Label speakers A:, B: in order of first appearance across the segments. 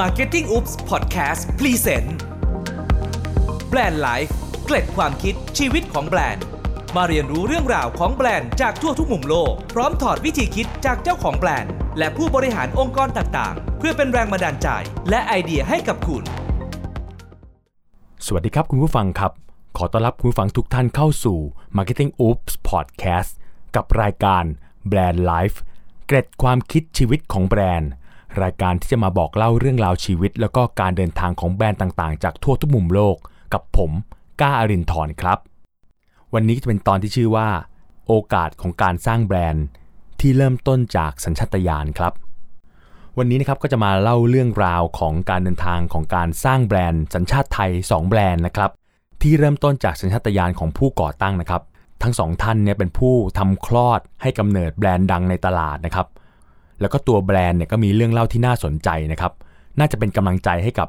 A: Marketing Oops Podcast Present แบรนด์ไลฟ์เกล็ดความคิดชีวิตของแบรนด์ มาเรียนรู้เรื่องราวของแบรนด์จากทั่วทุกมุมโลก พร้อมถอดวิธีคิดจากเจ้าของแบรนด์ และผู้บริหารองค์กรต่างๆ เพื่อเป็นแรงบันดาลใจ และไอเดียให้กับคุณ
B: สวัสดีครับคุณผู้ฟังครับ ขอต้อนรับคุณผู้ฟังทุกท่านเข้าสู่ Marketing Oops Podcast กับรายการ Brand Life เกร็ดความคิดชีวิตของแบรนด์ รายการที่จะมาบอกเล่าเรื่องราวชีวิต แล้วก็การเดินทางของแบรนด์ต่างๆ จากทั่วทุกมุมโลก กับผมก้าอารินทร์ครับ วันนี้จะเป็นตอนที่ชื่อว่า โอกาสของการสร้างแบรนด์ที่เริ่มต้นจากสัญชาตญาณครับ วันนี้นะครับก็จะมาเล่าเรื่องราวของการเดินทางของการสร้างแบรนด์ สัญชาติไทย 2 แบรนด์นะครับที่เริ่มต้นจากสัญชาตญาณของผู้ก่อตั้งนะครับ ทั้งสองท่านเนี่ยเป็นผู้ทำคลอดให้กำเนิดแบรนด์ดังในตลาดนะครับ แล้วก็ตัวแบรนด์เนี่ยก็มีเรื่องเล่าที่น่าสนใจนะครับ น่าจะเป็นกำลังใจให้กับ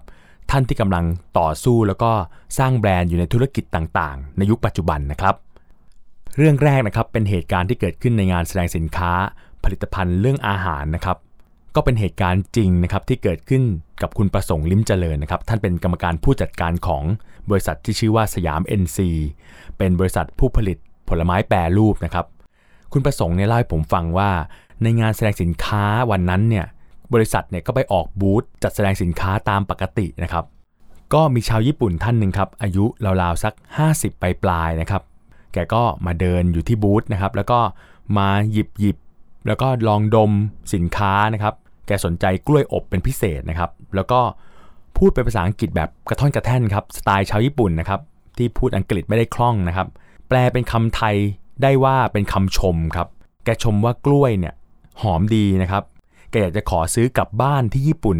B: ท่านที่กำลังต่อสู้แล้วก็สร้างแบรนด์อยู่ในธุรกิจต่างๆ ในยุคปัจจุบันนะครับ เรื่องแรกนะครับเป็นเหตุการณ์ที่เกิดขึ้นในงานแสดงสินค้า ผลิตภัณฑ์เรื่องอาหารนะครับ ก็เป็นเหตุการณ์จริงนะครับที่เกิดขึ้นกับคุณประสงค์ลิ้มเจริญนะครับ ท่านเป็นกรรมการผู้จัดการของบริษัทที่ชื่อว่าสยาม NC เป็นบริษัทผู้ผลิตผลไม้แปรรูปนะครับ คุณประสงค์เนี่ยเล่าให้ผมฟังว่า ในงานแสดงสินค้าวันนั้นเนี่ยบริษัทเนี่ยก็ไปออกบูธจัดแสดงสินค้าตามปกตินะครับ ก็มีชาวญี่ปุ่นท่านหนึ่งครับ อายุราวๆสัก 50 ปลายๆนะครับ แกก็มาเดินอยู่ที่บูธนะครับ แล้วก็มาหยิบหยิบแล้วก็ลองดมสินค้านะครับ แกสนใจกล้วยอบเป็นพิเศษนะครับ แล้วก็พูดเป็นภาษาอังกฤษแบบกระท่อนกระแท่นครับ สไตล์ชาวญี่ปุ่นนะครับ ที่พูดอังกฤษไม่ได้คล่องนะครับ แปลเป็นคำไทยได้ว่าเป็นคำชมครับ แกชมว่ากล้วยเนี่ย หอมดีนะครับแกอยากจะขอซื้อกลับบ้านที่ญี่ปุ่น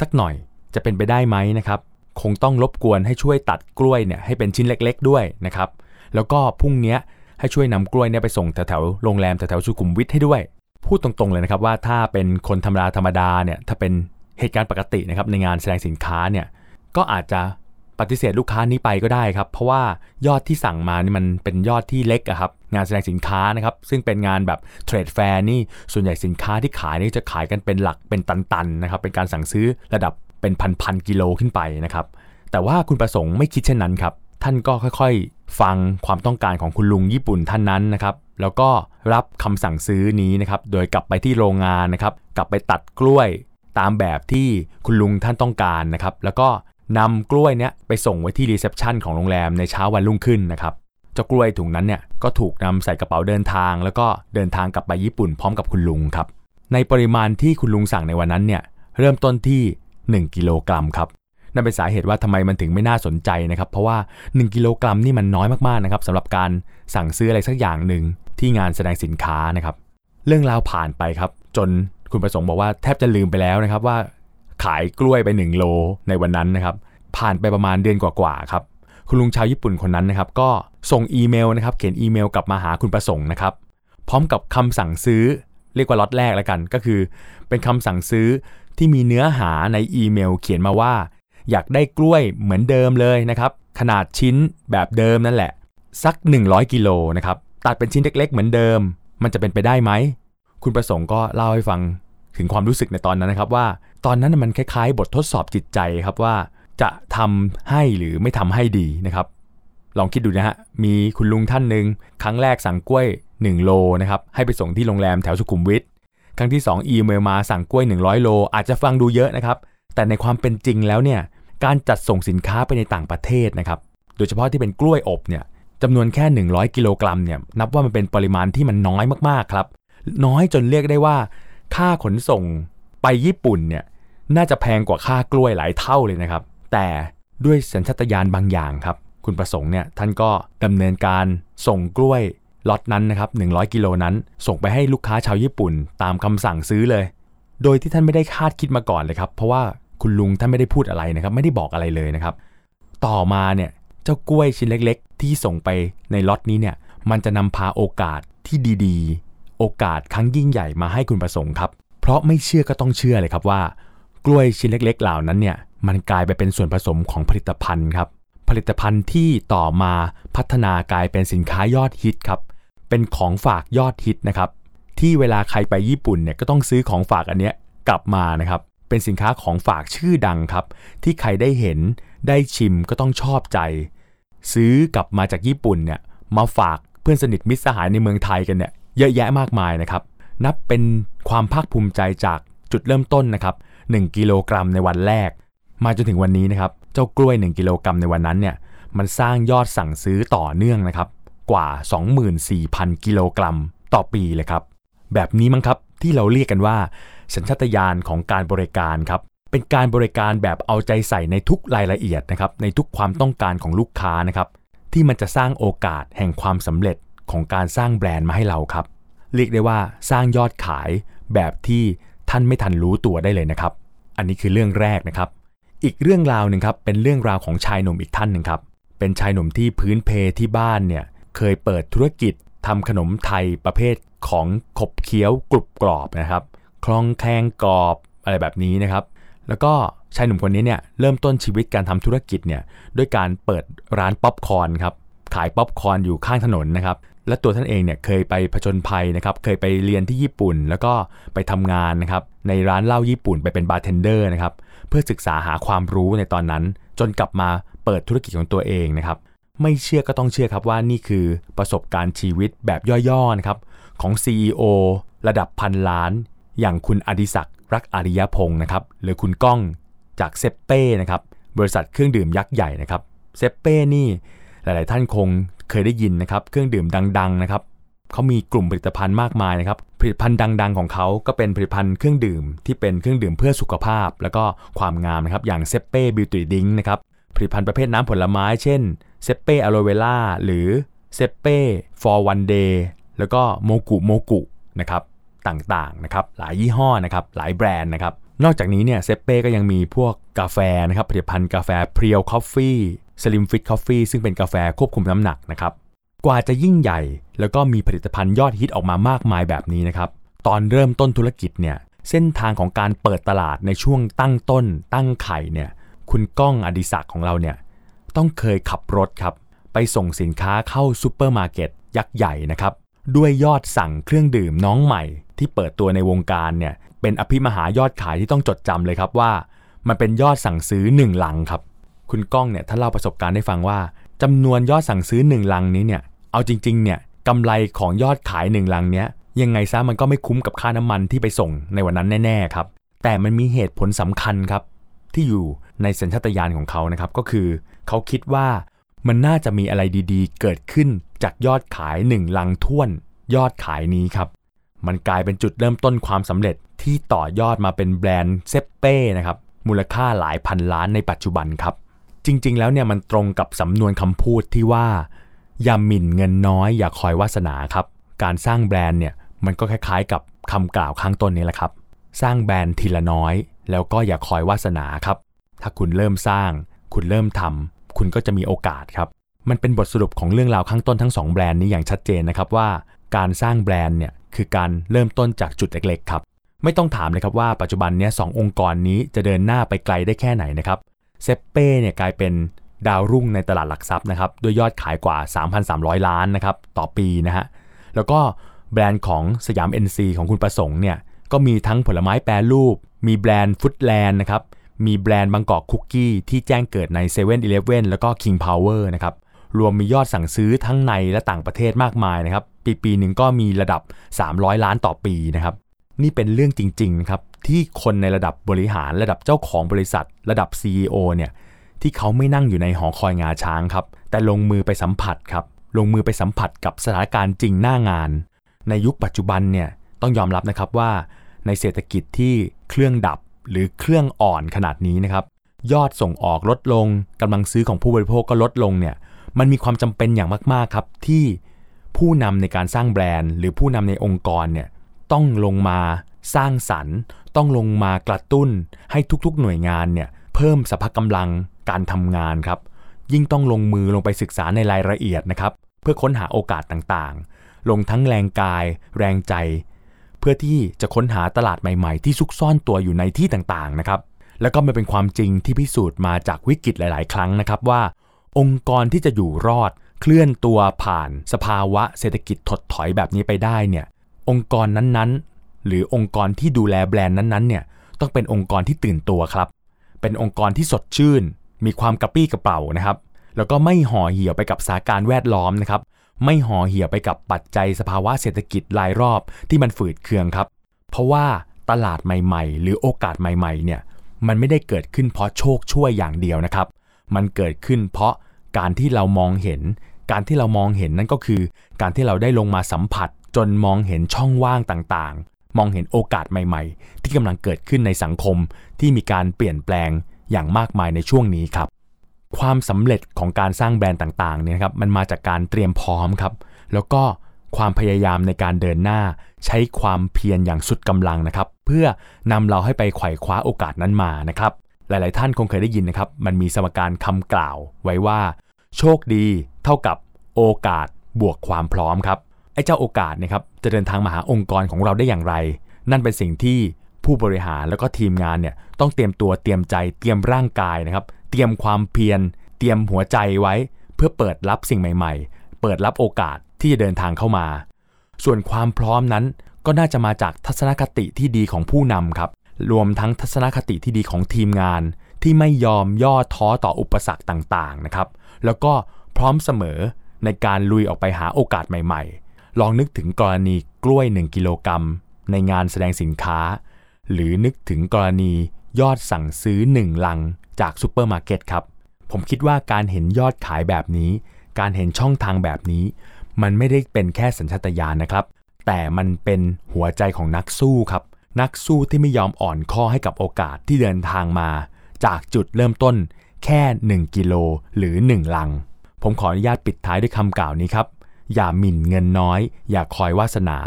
B: สักหน่อยจะเป็นไปได้ไหมนะครับ คงต้องรบกวนให้ช่วยตัดกล้วยเนี่ยให้เป็นชิ้นเล็ก ๆ ด้วยนะครับ แล้วก็พรุ่งนี้ให้ช่วยนำกล้วยเนี่ยไปส่งแถวๆโรงแรมแถวๆสุขุมวิทให้ด้วย พูดตรงๆเลยนะครับว่าถ้าเป็นคนธรรมดาธรรมดาเนี่ยถ้าเป็นเหตุการณ์ปกตินะครับในงานแสดงสินค้าเนี่ยก็อาจจะ ปฏิเสธลูกค้านี้ไปก็ได้ครับ เพราะว่ายอดที่สั่งมานี่มันเป็นยอดที่เล็กอะครับ งานแสดงสินค้านะครับ ซึ่งเป็นงานแบบเทรดแฟร์นี่ส่วนใหญ่สินค้าที่ขายนี่จะขายกันเป็นหลักเป็นตันๆนะครับ เป็นการสั่งซื้อระดับเป็นพันๆกิโลขึ้นไปนะครับ แต่ว่าคุณประสงค์ไม่คิดเช่นนั้นครับ ท่านก็ค่อยๆ ฟังความต้องการของคุณลุงญี่ปุ่นท่านนั้นนะครับ แล้วก็รับคำสั่งซื้อนี้นะครับ โดยกลับไปที่โรงงานนะครับ กลับไปตัดกล้วยตามแบบที่คุณลุงท่านต้องการนะครับ แล้วก็ นำกล้วยเนี้ยไปส่งไว้ที่ reception ของโรงแรมในเช้าวันรุ่งขึ้นนะครับเจ้ากล้วยถุงนั้นเนี่ยก็ถูกนำใส่กระเป๋าเดินทาง แล้วก็เดินทางกลับไปญี่ปุ่นพร้อมกับคุณลุงครับในปริมาณที่คุณลุงสั่งในวันนั้นเนี่ยเริ่มต้นที่ 1 กิโลกรัมครับนั่นเป็นสาเหตุว่าทำไมมันถึงไม่น่าสนใจนะครับ เพราะว่า 1 กิโลกรัมนี่มันน้อยมากๆนะครับสำหรับการสั่งซื้ออะไรสักอย่างหนึ่งที่งานแสดงสินค้านะครับ เรื่องราวผ่านไปครับ จนคุณประสงค์บอกว่าแทบจะลืมไปแล้วนะครับว่า ขายกล้วยไป 1 โลในวันนั้นนะครับ ผ่านไปประมาณเดือนกว่าๆครับ คุณลุงชาวญี่ปุ่นคนนั้นนะครับ ก็ส่งอีเมลนะครับ เขียนอีเมลกลับมาหาคุณประสงค์นะครับ พร้อมกับคำสั่งซื้อเรียกว่าล็อตแรกแล้วกัน ก็คือ เป็นคำสั่งซื้อที่มีเนื้อหาในอีเมลเขียนมาว่า อยากได้กล้วยเหมือนเดิมเลยนะครับ ขนาดชิ้นแบบเดิมนั่นแหละ สัก 100กิโลนะครับ ตัดเป็นชิ้นเล็ก ๆ เหมือนเดิม มันจะเป็นไปได้ไหม คุณประสงค์ก็เล่าให้ฟัง ถึงความรู้สึกในตอนนั้นนะครับว่า ตอนนั้นมันคล้ายๆ บททดสอบจิตใจครับว่า จะทำให้หรือไม่ทำให้ดีนะครับ ลองคิดดูนะฮะมีคุณลุงท่านหนึ่งครั้งแรกสั่งกล้วย 1 โลนะครับให้ไปส่งที่โรงแรมแถวสุขุมวิทครั้งที่ 2 อีเมลมาสั่งกล้วย 100 โล อาจจะฟังดูเยอะนะครับ แต่ในความเป็นจริงแล้วเนี่ยการจัดส่งสินค้าไปในต่างประเทศนะครับ โดยเฉพาะที่เป็นกล้วยอบเนี่ยจำนวนแค่ 100 กิโลกรัมเนี่ยนับว่ามันเป็นปริมาณที่มันน้อยมากๆครับ น้อยจนเรียกได้ว่า ค่าขนส่งไปญี่ปุ่นเนี่ยน่าจะแพงกว่าค่ากล้วยหลายเท่าเลยนะครับ แต่ด้วยสัญชาตญาณบางอย่างครับ คุณประสงค์เนี่ยท่านก็ดำเนินการส่งกล้วยล็อตนั้นนะครับ100 กิโลนั้น ส่งไปให้ลูกค้าชาวญี่ปุ่น ตามคำสั่งซื้อเลย โดยที่ท่านไม่ได้คาดคิดมาก่อนเลยครับ เพราะว่าคุณลุงท่านไม่ได้พูดอะไรนะครับ ไม่ได้บอกอะไรเลยนะครับ ต่อมาเนี่ยเจ้ากล้วยชิ้นเล็ก ๆ ที่ส่งไปในล็อตนี้เนี่ย มันจะนำพาโอกาสที่ดีๆ โอกาสครั้งยิ่งใหญ่มาให้คุณประสงค์ครับ เพราะไม่เชื่อก็ต้องเชื่อเลยครับว่า กล้วยชิ้นเล็กๆ เหล่านั้นเนี่ยมันกลายไปเป็นส่วนผสมของผลิตภัณฑ์ครับผลิตภัณฑ์ที่ต่อมาพัฒนากลายเป็นสินค้ายอดฮิตครับเป็นของฝากยอดฮิตนะครับที่เวลาใครไปญี่ปุ่นเนี่ยก็ต้องซื้อของฝากอันเนี้ยกลับมานะครับเป็นสินค้าของฝากชื่อดังครับ ที่ใครได้เห็นได้ชิมก็ต้องชอบใจ ซื้อกลับมาจากญี่ปุ่นเนี่ยมาฝากเพื่อนสนิทมิตรสหายในเมืองไทยกันเนี่ย เยอะแยะมากมายนะครับ นับเป็นความภาคภูมิใจจากจุดเริ่มต้นนะครับ1กิโลกรัมในวันแรก มาจนถึงวันนี้นะครับ เจ้ากล้วย 1 กิโลกรัมในวันนั้นเนี่ย มันสร้างยอดสั่งซื้อต่อเนื่องนะครับ กว่า 24,000 กิโลกรัมต่อปีเลยครับ แบบนี้มั้งครับที่เราเรียกกันว่า สัญชาตญาณของการบริการครับ เป็นการบริการแบบเอาใจใส่ในทุกรายละเอียดนะครับ ในทุกความต้องการของลูกค้านะครับ ที่มันจะสร้างโอกาสแห่งความสำเร็จ ของการสร้างแบรนด์มาให้เราครับ เรียกได้ว่าสร้างยอดขายแบบที่ท่านไม่ทันรู้ตัวได้เลยนะครับ อันนี้คือเรื่องแรกนะครับ อีกเรื่องราวหนึ่งครับเป็นเรื่องราวของชายหนุ่มอีกท่านหนึ่งครับ เป็นชายหนุ่มที่พื้นเพที่บ้านเนี่ยเคยเปิดธุรกิจทำขนมไทยประเภทของขบเคี้ยวกรุบกรอบนะครับ ครองแครงกรอบอะไรแบบนี้นะครับ แล้วก็ชายหนุ่มคนนี้เนี่ยเริ่มต้นชีวิตการทำธุรกิจเนี่ยด้วยการเปิดร้านป๊อปคอร์นครับขายป๊อปคอร์นอยู่ข้างถนนนะครับ และตัวท่านเองเนี่ยเคยไปผจญภัยนะครับ เคยไปเรียนที่ญี่ปุ่น แล้วก็ไปทำงานนะครับในร้านเหล้าญี่ปุ่นไปเป็นบาร์เทนเดอร์นะครับเพื่อศึกษาหาความรู้ในตอนนั้น จนกลับมาเปิดธุรกิจของตัวเองนะครับ ไม่เชื่อก็ต้องเชื่อครับว่านี่คือประสบการณ์ชีวิตแบบย่อๆนะครับของ CEO ระดับพันล้าน อย่างคุณอดิศักดิ์รักอริยะพงศ์นะครับหรือคุณก้องจากเซ็ปเป้นะครับบริษัทเครื่องดื่มยักษ์ใหญ่นะครับเซ็ปเป้นี่หลาย ๆ ท่านคง เคยได้ยินนะครับเครื่องดื่มดังๆนะครับเขามีกลุ่มผลิตภัณฑ์มากมายนะครับ ผลิตภัณฑ์ดัง ๆ ของเขาก็เป็นผลิตภัณฑ์เครื่องดื่มที่เป็นเครื่องดื่มเพื่อสุขภาพ แล้วก็ความงามนะครับ อย่างเซ็ปเป้ Beauti Drink นะครับ ผลิตภัณฑ์ประเภทน้ำผลไม้ เช่นเซ็ปเป้ Aloe Vera หรือเซ็ปเป้ For One Day แล้วก็โมกุโมกุนะครับต่างๆนะครับ หลายยี่ห้อนะครับ หลายแบรนด์นะครับ นอกจากนี้เนี่ยเซ็ปเป้ก็ยังมีพวกกาแฟนะครับ ผลิตภัณฑ์กาแฟเพรียว Coffee Slim Fit Coffee ซึ่งเป็นกาแฟควบคุมน้ำหนักนะครับ กว่าจะยิ่งใหญ่ แล้วก็มีผลิตภัณฑ์ยอดฮิตออกมามากมายแบบนี้นะครับ ตอนเริ่มต้นธุรกิจเนี่ยเส้นทางของการเปิดตลาดในช่วงตั้งต้น ตั้งไข่เนี่ยคุณก้องอดิศักดิ์ของเราเนี่ยต้องเคยขับรถครับ ไปส่งสินค้าเข้าซูเปอร์มาร์เก็ตยักษ์ใหญ่นะครับ ด้วยยอดสั่งเครื่องดื่มน้องใหม่ ที่เปิดตัวในวงการเนี่ยเป็นอภิมหายอดขายที่ต้องจดจำเลยครับว่า มันเป็นยอดสั่งซื้อ1ลังครับ คุณก้องเนี่ยท่านเล่าประสบการณ์ให้ฟังว่าจำนวนยอดสั่งซื้อ 1 ลังนี้เนี่ยเอาจริงๆเนี่ยกำไรของยอดขาย 1 ลังเนี้ยยังไงซะมันก็ไม่คุ้มกับค่าน้ำมันที่ไปส่งในวันนั้นแน่ๆครับแต่มันมีเหตุผลสำคัญครับที่อยู่ในสัญชาตญาณของเขานะครับก็คือเขาคิดว่ามันน่าจะมีอะไรดีๆ เกิดขึ้นจากยอดขาย 1 ลังท่วน ยอดขายนี้ครับมันกลายเป็นจุดเริ่มต้นความสำเร็จที่ต่อยอดมาเป็นแบรนด์เซเป้นะครับมูลค่าหลายพันล้านในปัจจุบันครับ จริง ๆ แล้วเนี่ยมันตรงกับสำนวนคำพูดที่ว่า อย่าหมิ่นเงินน้อย อย่าคอยวาสนาครับ การสร้างแบรนด์เนี่ยมันก็คล้ายๆ กับคำกล่าวข้างต้นนี้แหละครับ สร้างแบรนด์ทีละน้อย แล้วก็อย่าคอยวาสนาครับ ถ้าคุณเริ่มสร้าง คุณเริ่มทำคุณก็จะมีโอกาสครับ มันเป็นบทสรุปของเรื่องราวข้างต้นทั้ง 2 แบรนด์นี้อย่างชัดเจนนะครับว่า การสร้างแบรนด์เนี่ยคือการเริ่มต้นจากจุดเล็กๆครับไม่ต้องถามเลยครับว่าปัจจุบันนี้สององค์กรนี้จะเดินหน้าไปไกลได้แค่ไหนนะครับ เซเป้เนี่ยกลายเป็นดาวรุ่งในตลาดหลักทรัพย์นะครับด้วยยอดขายกว่า 3,300 ล้านนะครับต่อปีนะฮะแล้วก็แบรนด์ของสยาม NC ของคุณประสงค์เนี่ยก็มีทั้งผลไม้แปรรูป มีแบรนด์ฟุตแลนด์นะครับมีแบรนด์บางกอกคุกกี้ที่แจ้งเกิดใน7 e เ e ่ e อแล้วก็ King Power นะครับรวมมียอดสั่งซื้อทั้งในและต่างประเทศมากมายนะครับปีปีหนึ่งก็มีระดับ 300 ล้านต่อปีนะครับ นี่เป็นเรื่องจริงๆครับที่คนในระดับบริหารระดับเจ้าของบริษัท ระดับ CEO เนี่ยที่เขาไม่นั่งอยู่ในหอคอยงาช้างครับ แต่ลงมือไปสัมผัสครับ ลงมือไปสัมผัสกับสถานการณ์จริงหน้างาน ในยุคปัจจุบันเนี่ยต้องยอมรับนะครับว่า ในเศรษฐกิจที่เครื่องดับหรือเครื่องอ่อนขนาดนี้นะครับ ยอดส่งออกลดลงกำลังซื้อของผู้บริโภคก็ลดลงเนี่ย มันมีความจำเป็นอย่างมากๆครับที่ผู้นำในการสร้างแบรนด์ หรือผู้นำในองค์กรเนี่ย ต้องลงมาสร้างสรรค์ ต้องลงมากระตุ้นให้ทุกๆหน่วยงานเนี่ยเพิ่มสภาพกำลังการทำงานครับ ยิ่งต้องลงมือลงไปศึกษาในรายละเอียดนะครับ เพื่อค้นหาโอกาสต่างๆ ลงทั้งแรงกาย แรงใจ เพื่อที่จะค้นหาตลาดใหม่ๆ ที่ซุกซ่อนตัวอยู่ในที่ต่างๆนะครับ แล้วก็มันเป็นความจริงที่พิสูจน์มาจากวิกฤตหลาย ๆ ครั้งนะครับว่า องค์กรที่จะอยู่รอดเคลื่อนตัวผ่านสภาวะเศรษฐกิจถดถอยแบบนี้ไปได้เนี่ย องค์กรนั้นๆ หรือองค์กรที่ดูแลแบรนด์นั้นๆเนี่ยต้องเป็นองค์กรที่ตื่นตัวครับ เป็นองค์กรที่สดชื่น มีความกระปี้กระเป๋านะครับ แล้วก็ไม่ห่อเหี่ยวไปกับสถานการณ์แวดล้อมนะครับ ไม่ห่อเหี่ยวไปกับปัจจัยสภาวะเศรษฐกิจรายรอบที่มันฝืดเคืองครับ เพราะว่าตลาดใหม่ ๆ หรือโอกาสใหม่ๆ เนี่ย มันไม่ได้เกิดขึ้นเพราะโชคช่วยอย่างเดียวนะครับ มันเกิดขึ้นเพราะการที่เรามองเห็น การที่เรามองเห็นนั่นก็คือ การที่เราได้ลงมาสัมผัส จนมองเห็นช่องว่างต่างๆ มองเห็นโอกาสใหม่ๆ ที่กำลังเกิดขึ้นในสังคมที่มีการเปลี่ยนแปลงอย่างมากมายในช่วงนี้ครับ ความสำเร็จของการสร้างแบรนด์ต่างๆเนี่ยครับมันมาจากการเตรียมพร้อมครับ แล้วก็ความพยายามในการเดินหน้า ใช้ความเพียรอย่างสุดกำลังนะครับ เพื่อนำเราให้ไปไขว่คว้าโอกาสนั้นมานะครับ หลายๆ ท่านคงเคยได้ยินนะครับ มันมีสมการคำกล่าวไว้ว่า โชคดีเท่ากับโอกาสบวกความพร้อมครับ ไอ้เจ้าโอกาสนะครับจะเดินทางมาหาองค์กรของเราได้อย่างไร นั่นเป็นสิ่งที่ผู้บริหารแล้วก็ทีมงานเนี่ยต้องเตรียมตัวเตรียมใจเตรียมร่างกายนะครับ เตรียมความเพียร เตรียมหัวใจไว้ เพื่อเปิดรับสิ่งใหม่ ๆ เปิดรับโอกาสที่จะเดินทางเข้ามา ส่วนความพร้อมนั้นก็น่าจะมาจากทัศนคติที่ดีของผู้นำครับ รวมทั้งทัศนคติที่ดีของทีมงาน ที่ไม่ยอมย่อท้อต่ออุปสรรคต่างๆนะครับ แล้วก็พร้อมเสมอในการลุยออกไปหาโอกาสใหม่ ๆ ลองนึกถึงกรณีกล้วย 1 กิโลกรัม ในงานแสดงสินค้า หรือนึกถึงกรณียอดสั่งซื้อ 1 ลังจากซูเปอร์มาร์เก็ตครับ ผมคิดว่าการเห็นยอดขายแบบนี้ การเห็นช่องทางแบบนี้ มันไม่ได้เป็นแค่สัญชาตญาณนะครับ แต่มันเป็นหัวใจของนักสู้ครับ นักสู้ที่ไม่ยอมอ่อนข้อให้กับโอกาสที่เดินทางมา จากจุดเริ่มต้นแค่ 1 กิโลหรือ 1 ลัง ผมขออนุญาตปิดท้ายด้วยคำกล่าวนี้ครับ อย่าหมิ่นเงินน้อย อย่าคอยวาสนา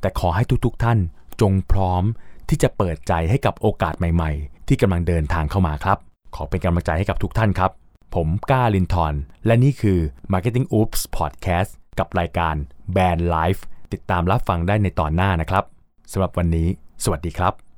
B: แต่ขอให้ทุกๆท่านจงพร้อมที่จะเปิดใจให้กับโอกาสใหม่ๆ ที่กำลังเดินทางเข้ามาครับ ขอเป็นกำลังใจให้กับทุกท่านครับ ผมก้าลินทอนและนี่คือ Marketing Oops Podcast กับรายการ Band Life ติดตามรับฟังได้ในตอนหน้านะครับสำหรับวันนี้ สวัสดีครับ